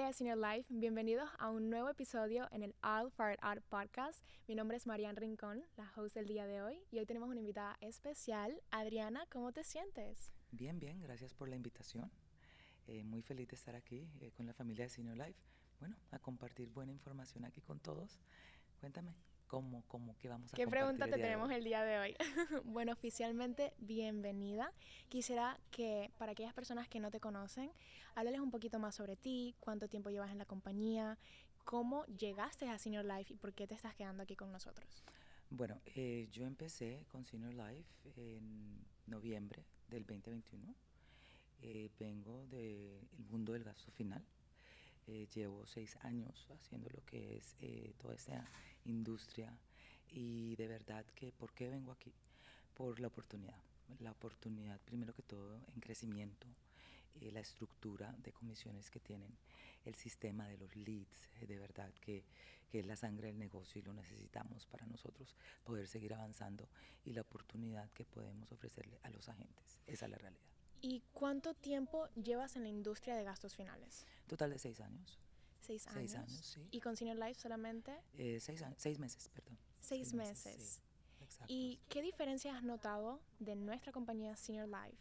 familia de Senior Life, bienvenidos a un nuevo episodio en el All Fired Art Podcast. Mi nombre es Marian Rincón, la host del día de hoy, y hoy tenemos una invitada especial. Adriana, ¿cómo te sientes? Bien, bien, gracias por la invitación. Eh, muy feliz de estar aquí eh, con la familia de Senior Life. Bueno, a compartir buena información aquí con todos. Cuéntame. ¿Cómo, cómo, qué vamos a ¿Qué pregunta te tenemos el día de hoy? bueno, oficialmente, bienvenida. Quisiera que para aquellas personas que no te conocen, háblales un poquito más sobre ti, cuánto tiempo llevas en la compañía, cómo llegaste a Senior Life y por qué te estás quedando aquí con nosotros. Bueno, eh, yo empecé con Senior Life en noviembre del 2021. Eh, vengo del mundo del gasto final. Eh, llevo seis años haciendo lo que es eh, toda esta industria y de verdad que ¿por qué vengo aquí? Por la oportunidad. La oportunidad, primero que todo, en crecimiento, eh, la estructura de comisiones que tienen, el sistema de los leads, de verdad que, que es la sangre del negocio y lo necesitamos para nosotros poder seguir avanzando y la oportunidad que podemos ofrecerle a los agentes. Esa es la realidad. ¿Y cuánto tiempo llevas en la industria de gastos finales? Total de seis años. Seis años. Seis años, sí. ¿Y con Senior Life solamente? Eh, seis, seis meses, perdón. Seis, meses. ¿Y qué diferencia has notado de nuestra compañía Senior Life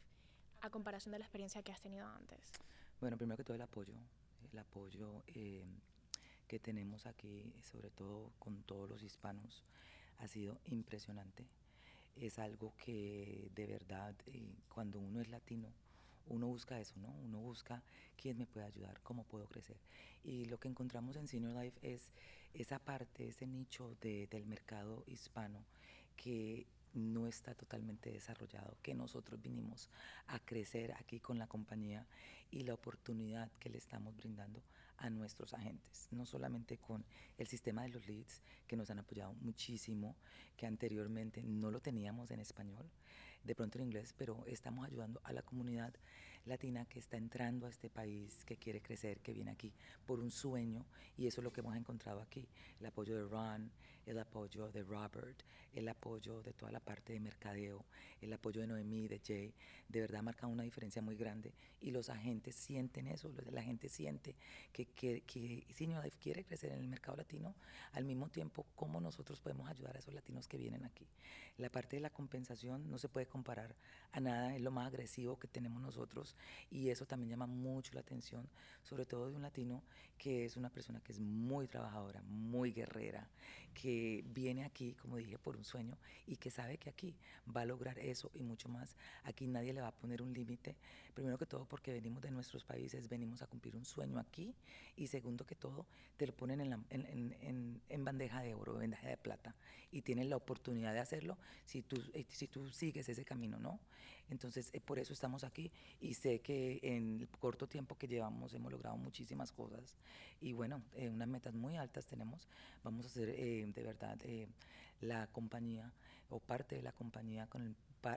a comparación de la experiencia que has tenido antes? Bueno, primero que todo el apoyo, el apoyo eh, que tenemos aquí, sobre todo con todos los hispanos, ha sido impresionante es algo que de verdad eh, cuando uno es latino, uno busca eso, ¿no? Uno busca quién me puede ayudar, cómo puedo crecer. Y lo que encontramos en Senior Life es esa parte, ese nicho del mercado hispano que no está totalmente desarrollado, que nosotros vinimos a crecer aquí con la compañía y la oportunidad que le estamos brindando a nuestros agentes, no solamente con el sistema de los leads que nos han apoyado muchísimo, que anteriormente no lo teníamos en español, de pronto en inglés, pero estamos ayudando a la comunidad latina que está entrando a este país, que quiere crecer, que viene aquí por un sueño y eso es lo que hemos encontrado aquí, el apoyo de Ron, el apoyo de Robert, el apoyo de toda la parte de mercadeo, el apoyo de Noemí, de Jay, de verdad marca una diferencia muy grande y los agentes sienten eso, la gente siente que, que, que Senior Life quiere crecer en el mercado latino, al mismo tiempo cómo nosotros podemos ayudar a esos latinos que vienen aquí. La parte de la compensación no se puede comparar a nada, es lo más agresivo que tenemos nosotros y eso también llama mucho la atención, sobre todo de un latino que es una persona que es muy trabajadora, muy guerrera, que viene aquí, como dije, por un sueño y que sabe que aquí va a lograr eso y mucho más. Aquí nadie le va a poner un límite, primero que todo porque venimos de nuestros países, venimos a cumplir un sueño aquí y segundo que todo, te lo ponen en, en, en, bandeja de oro, bandeja de plata y tienes la oportunidad de hacerlo si tú, eh, si tú sigues ese camino, ¿no? Entonces, eh, por eso estamos aquí y sé que en el corto tiempo que llevamos hemos logrado muchísimas cosas y bueno, eh, unas metas muy altas tenemos. Vamos a hacer de verdad la compañía o parte de la compañía con el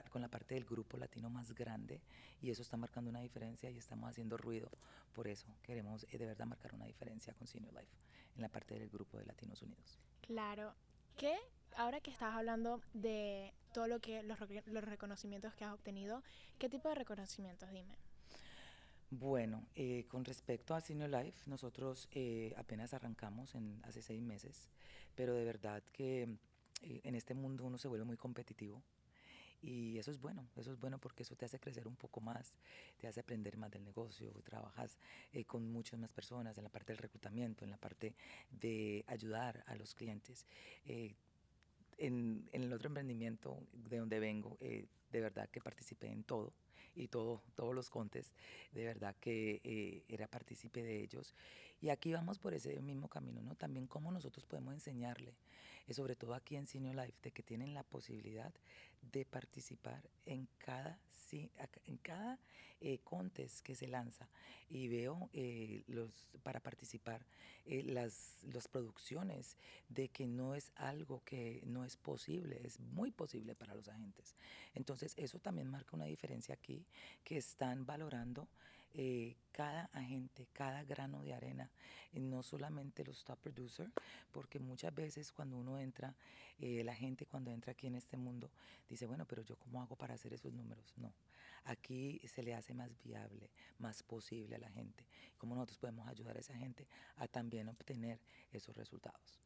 con la parte del grupo latino más grande y eso está marcando una diferencia y estamos haciendo ruido. Por eso queremos eh, de verdad marcar una diferencia con Senior Life en la parte del grupo de Latinos Unidos. Claro. ¿Qué, ahora que estás hablando de todo lo que los, los reconocimientos que has obtenido, qué tipo de reconocimientos, dime? Bueno, eh, con respecto a Senior Life, nosotros eh, apenas arrancamos en, hace seis meses, pero de verdad que en este mundo uno se vuelve muy competitivo y eso es bueno, eso es bueno porque eso te hace crecer un poco más, te hace aprender más del negocio, trabajas eh, con muchas más personas en la parte del reclutamiento, en la parte de ayudar a los clientes. Eh, en, el otro emprendimiento de donde vengo, eh, de verdad que participé en todo y todo, todos los contes, de verdad que eh, era partícipe de ellos. Y aquí vamos por ese mismo camino, ¿no? También cómo nosotros podemos enseñarle, eh, sobre todo aquí en Senior Life, de que tienen la posibilidad de participar en cada, en cada eh, contest que se lanza. Y veo los, para participar las, las producciones de que no es algo que no es posible, es muy posible para los agentes. Entonces, eso también marca una diferencia aquí que están valorando eh, cada agente, cada grano de arena, y no solamente los top producers, porque muchas veces cuando uno entra, eh, la gente cuando entra aquí en este mundo dice, bueno, pero yo cómo hago para hacer esos números. No, Aquí se le hace más viable, más posible a la gente. Cómo nosotros podemos ayudar a esa gente a también obtener esos resultados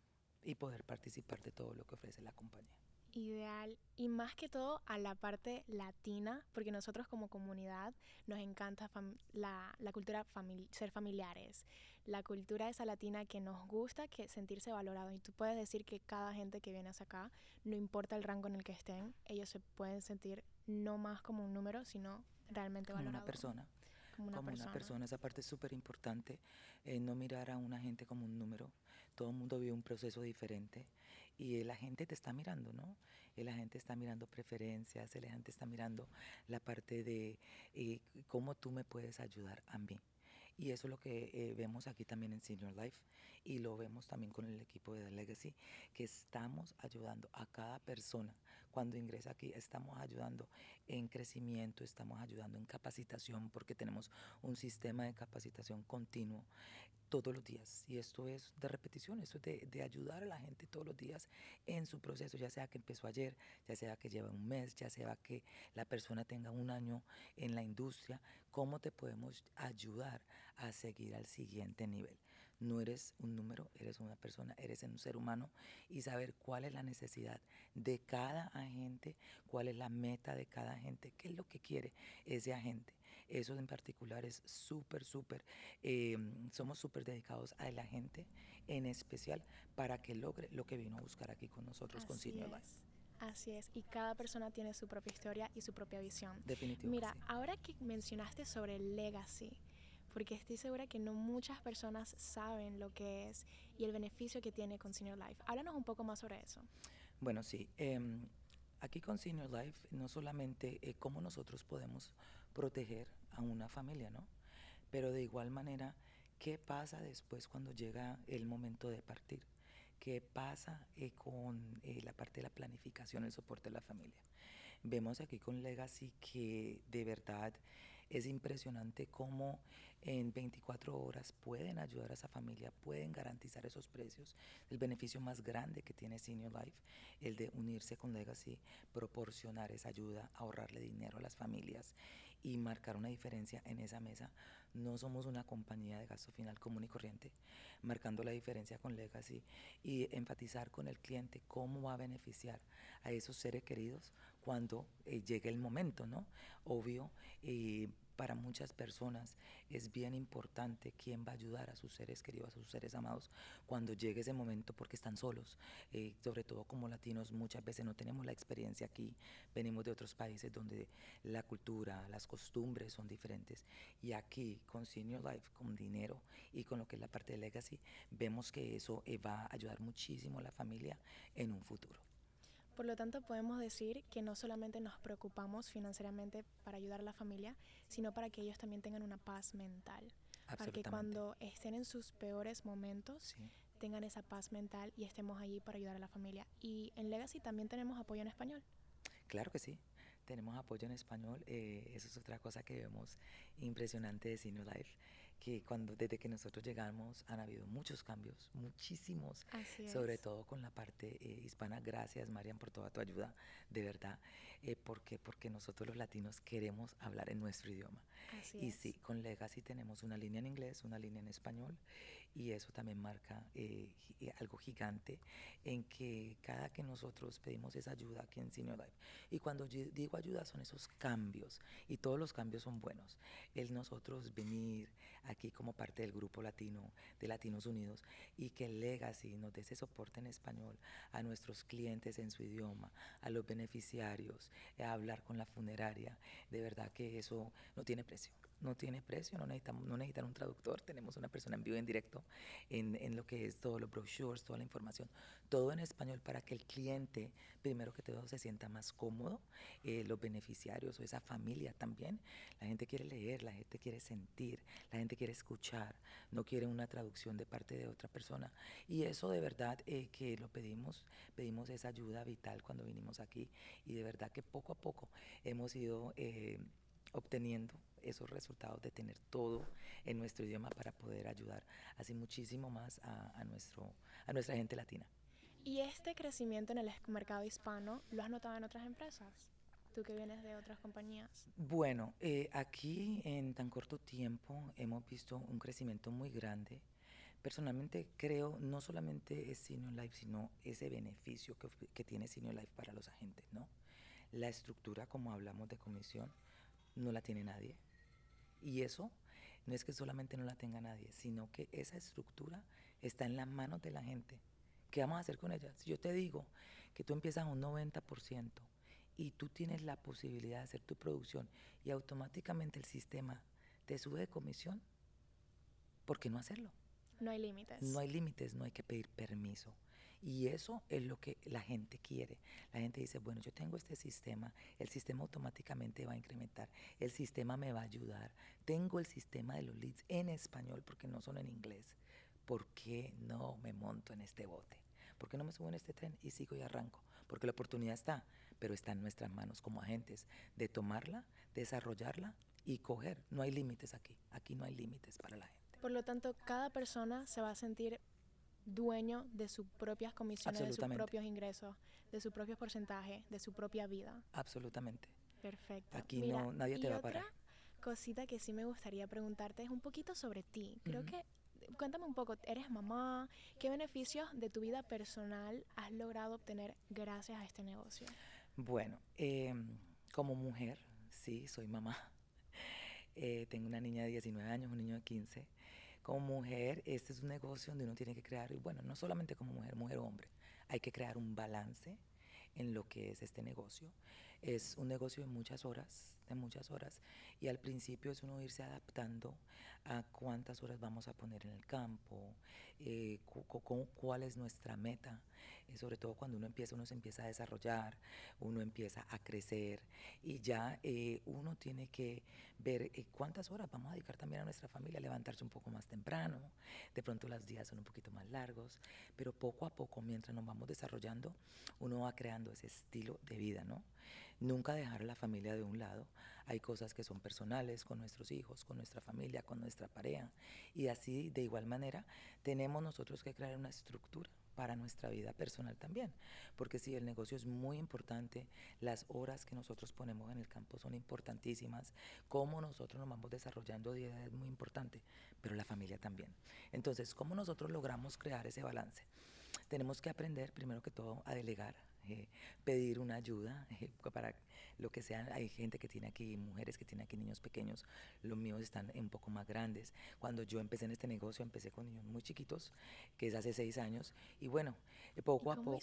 y poder participar de todo lo que ofrece la compañía. Ideal. Y más que todo a la parte latina, porque nosotros como comunidad nos encanta la, la, cultura ser familiares, la cultura esa latina que nos gusta que sentirse valorado. Y tú puedes decir que cada gente que viene hacia acá, no importa el rango en el que estén, ellos se pueden sentir no más como un número, sino realmente como valorado. Una persona. Como una, persona. Esa parte es súper importante, eh, no mirar a una gente como un número. Todo el mundo vive un proceso diferente y la gente te está mirando, ¿no? la gente está mirando preferencias, la gente está mirando la parte de eh, cómo tú me puedes ayudar a mí. Y eso es lo que eh, vemos aquí también en Senior Life y lo vemos también con el equipo de The Legacy, que estamos ayudando a cada persona cuando ingresa aquí, estamos ayudando en crecimiento, estamos ayudando en capacitación porque tenemos un sistema de capacitación continuo todos los días. Y esto es de repetición, esto es de, ayudar a la gente todos los días en su proceso, ya sea que empezó ayer, ya sea que lleva un mes, ya sea que la persona tenga un año en la industria, cómo te podemos ayudar a seguir al siguiente nivel. No eres un número, eres una persona, eres un ser humano y saber cuál es la necesidad de cada agente, cuál es la meta de cada agente, qué es lo que quiere ese agente. Eso en particular es súper, súper, em, somos súper dedicados a la gente en especial para que logre lo que vino a buscar aquí con nosotros, con Senior Life. Así es, y cada persona tiene su propia historia y su propia visión. Definitivamente. Mira, ahora que mencionaste sobre el legacy, porque estoy segura que no muchas personas saben lo que es y el beneficio que tiene con Senior Life. Háblanos un poco más sobre eso. Bueno, sí. Em, aquí con Senior Life no solamente eh, cómo nosotros podemos proteger a una familia, ¿no? Pero de igual manera, ¿qué pasa después cuando llega el momento de partir? ¿Qué pasa eh, con eh, la parte de la planificación, el soporte de la familia? Vemos aquí con Legacy que de verdad es impresionante cómo en 24 horas pueden ayudar a esa familia, pueden garantizar esos precios. El beneficio más grande que tiene Senior Life, el de unirse con Legacy, proporcionar esa ayuda, ahorrarle dinero a las familias y marcar una diferencia en esa mesa. No somos una compañía de gasto final común y corriente, marcando la diferencia con Legacy y enfatizar con el cliente cómo va a beneficiar a esos seres queridos cuando eh, llegue el momento, ¿no? Obvio, para muchas personas es bien importante quién va a ayudar a sus seres queridos, a sus seres amados, cuando llegue ese momento porque están solos. Eh, sobre todo como latinos muchas veces no tenemos la experiencia aquí, venimos de otros países donde la cultura, las costumbres son diferentes. Y aquí con Senior Life, con dinero y con lo que es la parte de legacy, vemos que eso eh, va a ayudar muchísimo a la familia en un futuro. Por lo tanto, podemos decir que no solamente nos preocupamos financieramente para ayudar a la familia, sino para que ellos también tengan una paz mental. Para que cuando estén en sus peores momentos, tengan esa paz mental y estemos allí para ayudar a la familia. Y en Legacy también tenemos apoyo en español. Claro que sí, tenemos apoyo en español. Eh, eso es otra cosa que vemos impresionante de Senior Life que cuando desde que nosotros llegamos han habido muchos cambios, muchísimos, sobre todo con la parte eh, hispana. Gracias, Marian, por toda tu ayuda, de verdad, eh, porque porque nosotros los latinos queremos hablar en nuestro idioma. y sí, con Legacy tenemos una línea en inglés, una línea en español y eso también marca eh, eh, algo gigante en que cada que nosotros pedimos esa ayuda aquí en Senior Life, y cuando digo ayuda son esos cambios, y todos los cambios son buenos, el nosotros venir aquí como parte del grupo latino de Latinos Unidos y que Legacy nos dé ese soporte en español a nuestros clientes en su idioma, a los beneficiarios, a hablar con la funeraria, de verdad que eso no tiene precio no tiene precio, no necesitamos, no necesitan un traductor, tenemos una persona en vivo en directo en, lo que es todos los brochures, toda la información, todo en español para que el cliente, primero que todo, se sienta más cómodo, eh, los beneficiarios o esa familia también. La gente quiere leer, la gente quiere sentir, la gente quiere escuchar, no quiere una traducción de parte de otra persona. Y eso de verdad eh, que lo pedimos, pedimos esa ayuda vital cuando vinimos aquí y de verdad que poco a poco hemos ido... Eh, obteniendo esos resultados de tener todo en nuestro idioma para poder ayudar así muchísimo más a, nuestro, a nuestra gente latina. ¿Y este crecimiento en el mercado hispano lo has notado en otras empresas? tú que vienes de otras compañías? Bueno, eh, aquí en tan corto tiempo hemos visto un crecimiento muy grande. Personalmente creo no solamente es Senior Life, sino ese beneficio que, que tiene Senior Life para los agentes, ¿no? La estructura, como hablamos de comisión, no la tiene nadie. Y eso no es que solamente no la tenga nadie, sino que esa estructura está en las manos de la gente. ¿Qué vamos a hacer con ella? Si yo te digo que tú empiezas a un 90% y tú tienes la posibilidad de hacer tu producción y automáticamente el sistema te sube de comisión, ¿por qué no hacerlo? No hay límites. No hay límites, no hay que pedir permiso. Y eso es lo que la gente quiere. La gente dice, bueno, yo tengo este sistema, el sistema automáticamente va a incrementar, el sistema me va a ayudar, tengo el sistema de los leads en español porque no son en inglés. ¿Por qué no me monto en este bote? ¿Por qué no me subo en este tren y sigo y arranco? Porque la oportunidad está, pero está en nuestras manos como agentes de tomarla, desarrollarla y coger. No hay límites aquí. Aquí no hay límites para la gente. Por lo tanto, cada persona se va a sentir dueño de sus propias comisiones, de sus propios ingresos, de su propio porcentaje, de su propia vida. Absolutamente. Perfecto. Aquí no, nadie te va a parar. Cosita que sí me gustaría preguntarte es un poquito sobre ti. Creo que cuéntame un poco, ¿eres mamá? ¿Qué beneficios de tu vida personal has logrado obtener gracias a este negocio? Bueno, em, como mujer, sí, soy mamá. Eh, tengo una niña de 19 años, un niño de 15 como mujer, este es un negocio donde uno tiene que crear, bueno, no solamente como mujer, mujer o hombre, hay que crear un balance en lo que es este negocio. Es un negocio de muchas horas, de muchas horas, y al principio es uno irse adaptando a cuántas horas vamos a poner en el campo, eh, cuál es nuestra meta, eh, sobre todo cuando uno empieza, uno se empieza a desarrollar, uno empieza a crecer. Y ya eh, uno tiene que ver eh, cuántas horas vamos a dedicar también a nuestra familia, levantarse un poco más temprano, de pronto los días son un poquito más largos, pero poco a poco mientras nos vamos desarrollando, uno va creando ese estilo de vida, ¿no? Nunca dejar a la familia de un lado. Hay cosas que son personales con nuestros hijos, con nuestra familia, con nuestra pareja. Y así, de igual manera, tenemos nosotros que crear una estructura para nuestra vida personal también. Porque si el negocio es muy importante, las horas que nosotros ponemos en el campo son importantísimas, cómo nosotros nos vamos desarrollando día es muy importante, pero la familia también. Entonces, ¿cómo nosotros logramos crear ese balance? Tenemos que aprender, primero que todo, a delegar, eh, pedir una ayuda eh, para lo que sea. Hay gente que tiene aquí, mujeres que tienen aquí niños pequeños, los míos están un poco más grandes. Cuando yo empecé en este negocio, empecé con niños muy chiquitos, que es hace seis años, y bueno, poco a poco,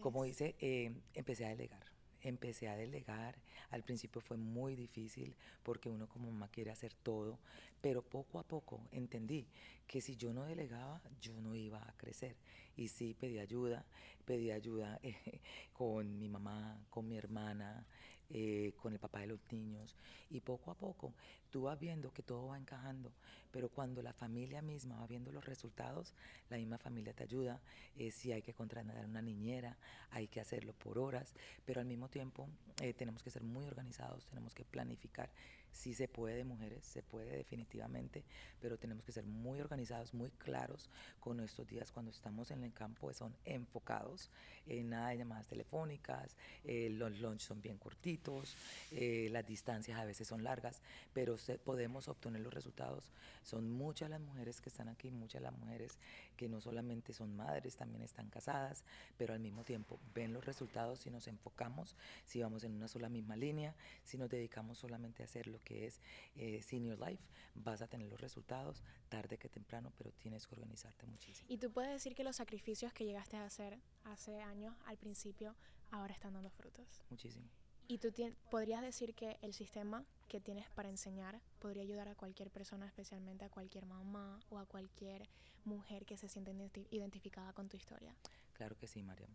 como dice, eh, empecé a delegar empecé a delegar. Al principio fue muy difícil porque uno como mamá quiere hacer todo, pero poco a poco entendí que si yo no delegaba, yo no iba a crecer. Y sí pedí ayuda, pedí ayuda con mi mamá, con mi hermana, eh, con el papá de los niños. Y poco a poco tú vas viendo que todo va encajando, pero cuando la familia misma va viendo los resultados, la misma familia te ayuda. Eh, si hay que contratar una niñera, hay que hacerlo por horas, pero al mismo tiempo eh, tenemos que ser muy organizados, tenemos que planificar. Si se puede, mujeres, se puede definitivamente, pero tenemos que ser muy organizados, muy claros con nuestros días cuando estamos en el campo, son enfocados, en nada de llamadas telefónicas, eh, los lunch son bien cortitos, las distancias a veces son largas, pero podemos obtener los resultados. Son muchas las mujeres que están aquí, muchas las mujeres que no solamente son madres, también están casadas, pero al mismo tiempo ven los resultados si nos enfocamos, si vamos en una sola misma línea, si nos dedicamos solamente a hacer lo que es eh, Senior Life, vas a tener los resultados tarde que temprano, pero tienes que organizarte muchísimo. Y tú puedes decir que los sacrificios que llegaste a hacer hace años al principio ahora están dando frutos. Muchísimo. ¿Y tú podrías decir que el sistema que tienes para enseñar podría ayudar a cualquier persona, especialmente a cualquier mamá o a cualquier mujer que se siente identificada con tu historia? Claro que sí, María.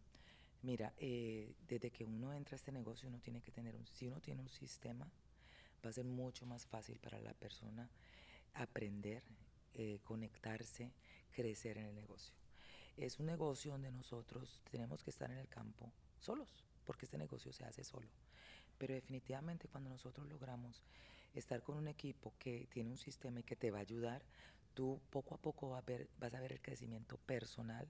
Mira, eh, desde que uno entra a este negocio, uno tiene que tener un, si uno tiene un sistema, va a ser mucho más fácil para la persona aprender, eh, conectarse, crecer en el negocio. Es un negocio donde nosotros tenemos que estar en el campo solos, porque este negocio se hace solo. Pero definitivamente cuando nosotros logramos estar con un equipo que tiene un sistema y que te va a ayudar, tú poco a poco vas a ver, el crecimiento personal,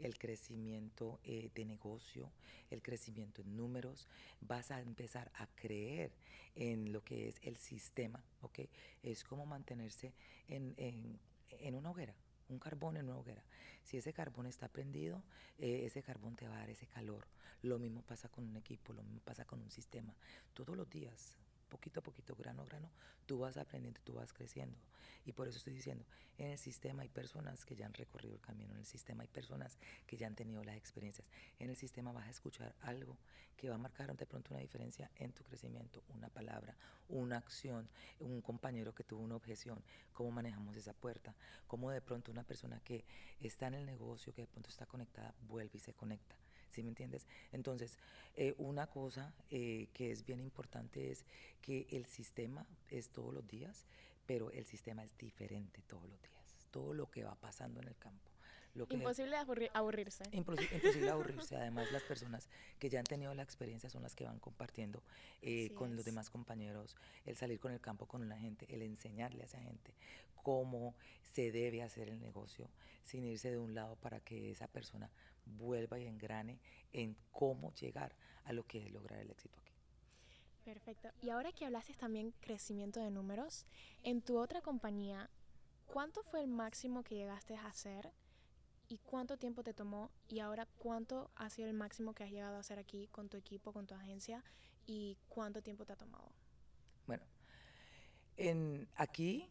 el crecimiento eh, de negocio, el crecimiento en números, vas a empezar a creer en lo que es el sistema, ¿ok? Es como mantenerse en, en, en una hoguera, un carbón en una hoguera. Si ese carbón está prendido, eh, ese carbón te va a dar ese calor. Lo mismo pasa con un equipo, lo mismo pasa con un sistema. Todos los días, poquito a poquito, grano a grano, tú vas aprendiendo, tú vas creciendo. Y por eso estoy diciendo, en el sistema hay personas que ya han recorrido el camino, en el sistema hay personas que ya han tenido las experiencias. En el sistema vas a escuchar algo que va a marcar de pronto una diferencia en tu crecimiento, una palabra, una acción, un compañero que tuvo una objeción, cómo manejamos esa puerta, cómo de pronto una persona que está en el negocio, que de pronto está conectada, vuelve y se conecta. ¿Sí me entiendes? Entonces, eh, una cosa eh, que es bien importante es que el sistema es todos los días, pero el sistema es diferente todos los días, todo lo que va pasando en el campo. Lo que imposible aburrirse. Imposible, aburrirse. Además, las personas que ya han tenido la experiencia son las que van compartiendo eh, con los demás compañeros, el salir con el campo con la gente, el enseñarle a esa gente cómo se debe hacer el negocio, sin irse de un lado para que esa persona vuelva y engrane en cómo llegar a lo que es lograr el éxito aquí. Perfecto. Y ahora que hablaste también crecimiento de números, en tu otra compañía, ¿cuánto fue el máximo que llegaste a hacer y cuánto tiempo te tomó y ahora cuánto ha sido el máximo que has llegado a hacer aquí con tu equipo, con tu agencia y cuánto tiempo te ha tomado? Bueno, en, aquí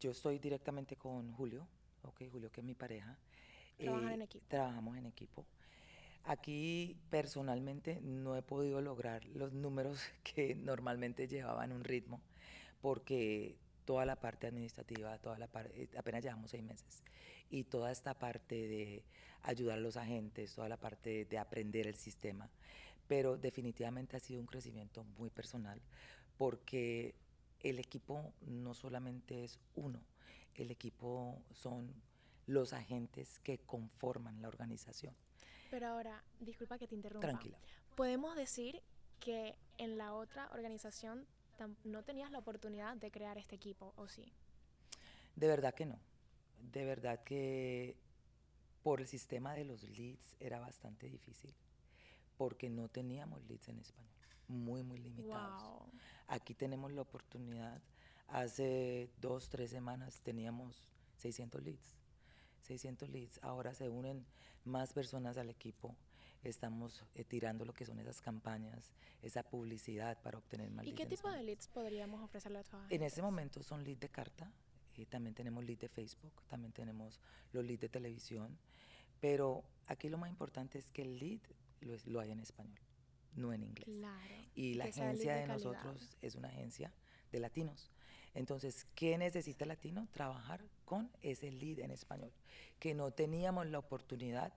yo estoy directamente con Julio, ok, Julio que es mi pareja. ¿Trabajan en eh, equipo? Trabajamos en equipo. Aquí personalmente no he podido lograr los números que normalmente llevaban un ritmo porque toda la parte administrativa, toda la parte, eh, apenas llevamos seis meses, y toda esta parte de ayudar a los agentes, toda la parte de aprender el sistema, pero definitivamente ha sido un crecimiento muy personal porque el equipo no solamente es uno, el equipo son los agentes que conforman la organización. Pero ahora, disculpa que te interrumpa. Tranquila. Podemos decir que en la otra organización no tenías la oportunidad de crear este equipo, ¿o sí? De verdad que no. De verdad que por el sistema de los leads era bastante difícil, porque no teníamos leads en español, muy, muy limitados. Aquí tenemos la oportunidad, hace dos, tres semanas teníamos 600 leads. 600 leads. Ahora se unen más personas al equipo. Estamos eh, tirando lo que son esas campañas, esa publicidad para obtener más ¿Y qué tipo de leads podríamos ofrecerle a En este momento son leads de carta, eh, también tenemos leads de Facebook, también tenemos los leads de televisión, pero aquí lo más importante es que el lead lo, lo hay en español, no en inglés. Claro, y la agencia de nosotros es una agencia de latinos. Entonces, ¿qué necesita el latino? Trabajar con ese lead en español, que no teníamos la oportunidad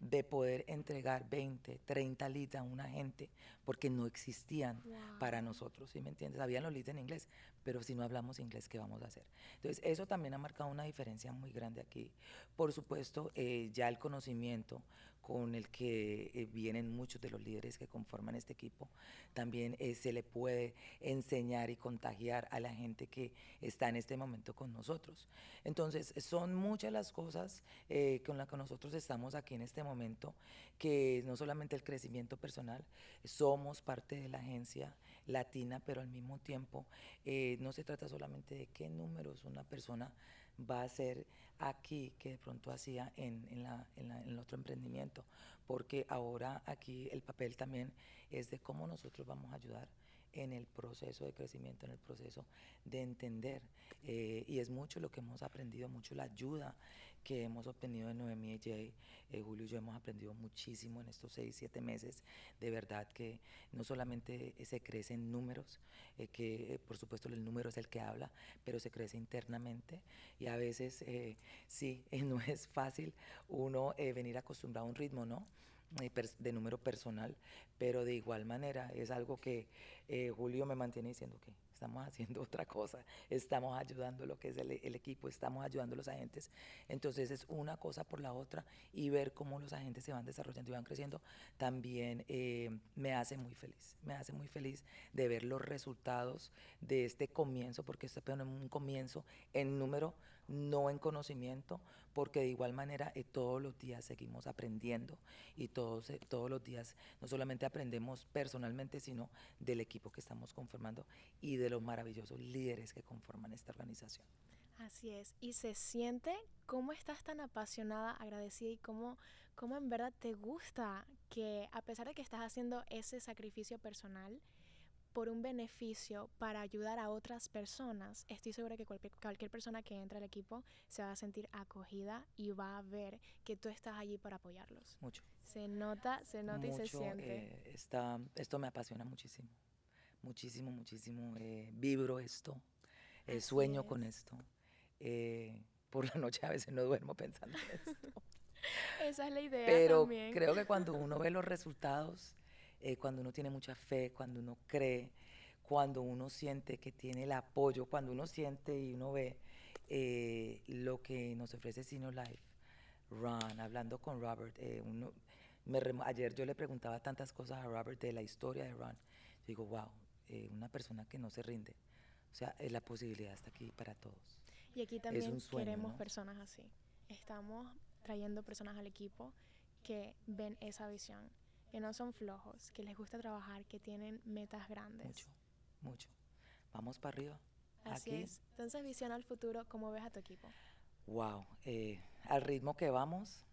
de poder entregar 20, 30 leads a una gente porque no existían para nosotros, ¿sí me entiendes? Habían los leads en inglés, pero si no hablamos inglés, ¿qué vamos a hacer? Entonces, eso también ha marcado una diferencia muy grande aquí. Por supuesto, eh, ya el conocimiento con el que eh, vienen muchos de los líderes que conforman este equipo, también eh, se le puede enseñar y contagiar a la gente que está en este momento con nosotros. Entonces, son muchas las cosas con las que nosotros estamos aquí en este momento, que no solamente el crecimiento personal, somos parte de la agencia latina, pero al mismo tiempo no se trata solamente de qué números una persona va a ser aquí que de pronto hacía en, en, la, en, el otro emprendimiento, porque ahora aquí el papel también es de cómo nosotros vamos a ayudar en el proceso de crecimiento, en el proceso de entender. Eh, y es mucho lo que hemos aprendido, mucho la ayuda que hemos obtenido de Noemí y Jay. Eh, Julio y yo hemos aprendido muchísimo en estos seis, siete meses. De verdad que no solamente se crece en números, eh, que por supuesto el número es el que habla, pero se crece internamente. Y a veces sí, no es fácil uno venir acostumbrado a un ritmo, ¿no? de número personal, pero de igual manera es algo que Julio me mantiene diciendo que estamos haciendo otra cosa, estamos ayudando lo que es el, equipo, estamos ayudando a los agentes. Entonces es una cosa por la otra y ver cómo los agentes se van desarrollando y van creciendo también eh, me hace muy feliz. Me hace muy feliz de ver los resultados de este comienzo, porque este es un comienzo en número, no en conocimiento, porque de igual manera eh, todos los días seguimos aprendiendo y todos, eh, todos los días no solamente aprendemos personalmente, sino del equipo que estamos conformando y de los maravillosos líderes que conforman esta organización. Así es, y se siente cómo estás tan apasionada, agradecida y cómo, cómo en verdad te gusta que a pesar de que estás haciendo ese sacrificio personal, por un beneficio para ayudar a otras personas, estoy segura que cualquier, cualquier, persona que entre al equipo se va a sentir acogida y va a ver que tú estás allí para apoyarlos. Mucho. Se nota, se nota y se siente. Eh, está, esto me apasiona muchísimo, muchísimo, muchísimo. Eh, vibro esto, eh, sueño con esto. Por la noche a veces no duermo pensando en esto. Esa es la idea. Pero creo que cuando uno ve los resultados eh, cuando uno tiene mucha fe, cuando uno cree, cuando uno siente que tiene el apoyo, cuando uno siente y uno ve eh, lo que nos ofrece Sino Life, Ron, hablando con Robert, eh, uno, ayer yo le preguntaba tantas cosas a Robert de la historia de Ron, digo, wow, una persona que no se rinde, o sea, la posibilidad está aquí para todos. Y aquí también queremos personas así. Estamos trayendo personas al equipo que ven esa visión que no son flojos, que les gusta trabajar, que tienen metas grandes. Mucho, mucho. Vamos para arriba. Así es. Entonces, visión al futuro, ¿cómo ves a tu equipo? Wow, eh, al ritmo que vamos,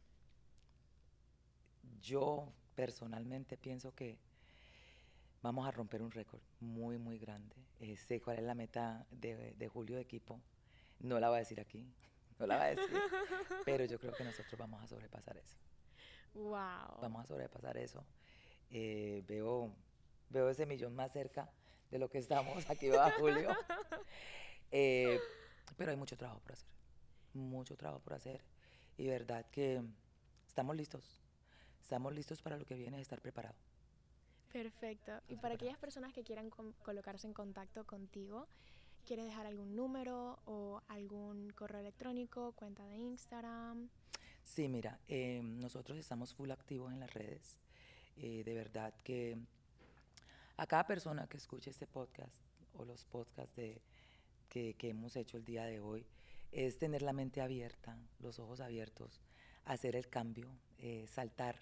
yo personalmente pienso que vamos a romper un récord muy, muy grande. Eh, sé cuál es la meta de, de Julio de equipo. No la voy a decir aquí, no la voy a decir, pero yo creo que nosotros vamos a sobrepasar eso. Wow. Vamos a sobrepasar eso. Eh, veo, veo ese millón más cerca de lo que estamos aquí va Julio. Eh, pero hay mucho trabajo por hacer. Mucho trabajo por hacer. Y verdad que estamos listos. Estamos listos para lo que viene, estar preparados. Perfecto. y para aquellas personas que quieran colocarse en contacto contigo, ¿quieres dejar algún número o algún correo electrónico, cuenta de Instagram? Sí, mira, em, nosotros estamos full activos en las redes. Eh, de verdad que a cada persona que escuche este podcast o los podcasts de, que, hemos hecho el día de hoy, es tener la mente abierta, los ojos abiertos, hacer el cambio, eh, saltar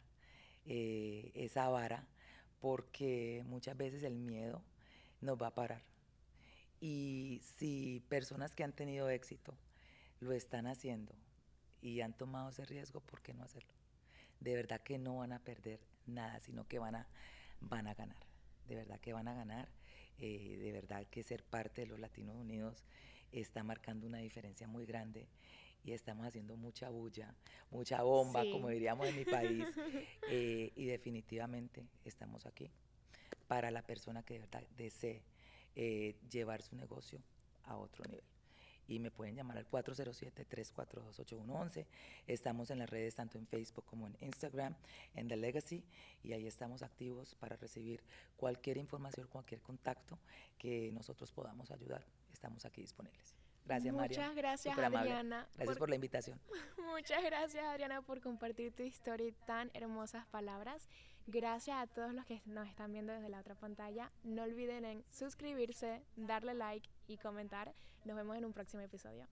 eh, esa vara, porque muchas veces el miedo nos va a parar. Y si personas que han tenido éxito lo están haciendo y han tomado ese riesgo, ¿por qué no hacerlo? De verdad que no van a perder nada, sino que van a, van a ganar. De verdad que van a ganar. Eh, de verdad que ser parte de los Latinos Unidos está marcando una diferencia muy grande y estamos haciendo mucha bulla, mucha bomba, como diríamos en mi país. Eh, y definitivamente estamos aquí para la persona que de verdad desee eh, llevar su negocio a otro nivel y me pueden llamar al 407-342-8111. Estamos en las redes tanto en Facebook como en Instagram, en The Legacy, y ahí estamos activos para recibir cualquier información, cualquier contacto que nosotros podamos ayudar. Estamos aquí disponibles. Gracias, María. Muchas gracias, Adriana. Gracias por, la invitación. Muchas gracias, Adriana, por compartir tu historia y tan hermosas palabras. Gracias a todos los que nos están viendo desde la otra pantalla. No olviden en suscribirse, darle like y comentar. Nos vemos en un próximo episodio.